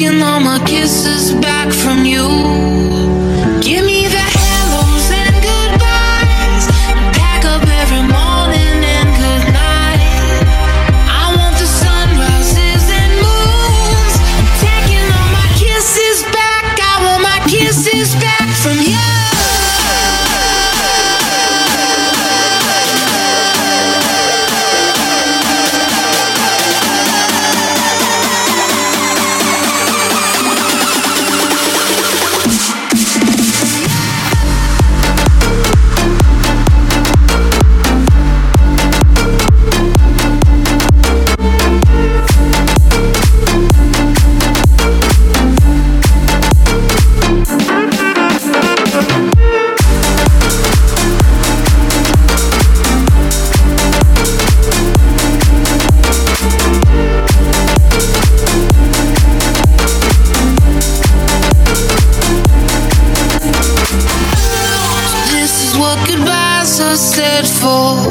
taking all my kisses back said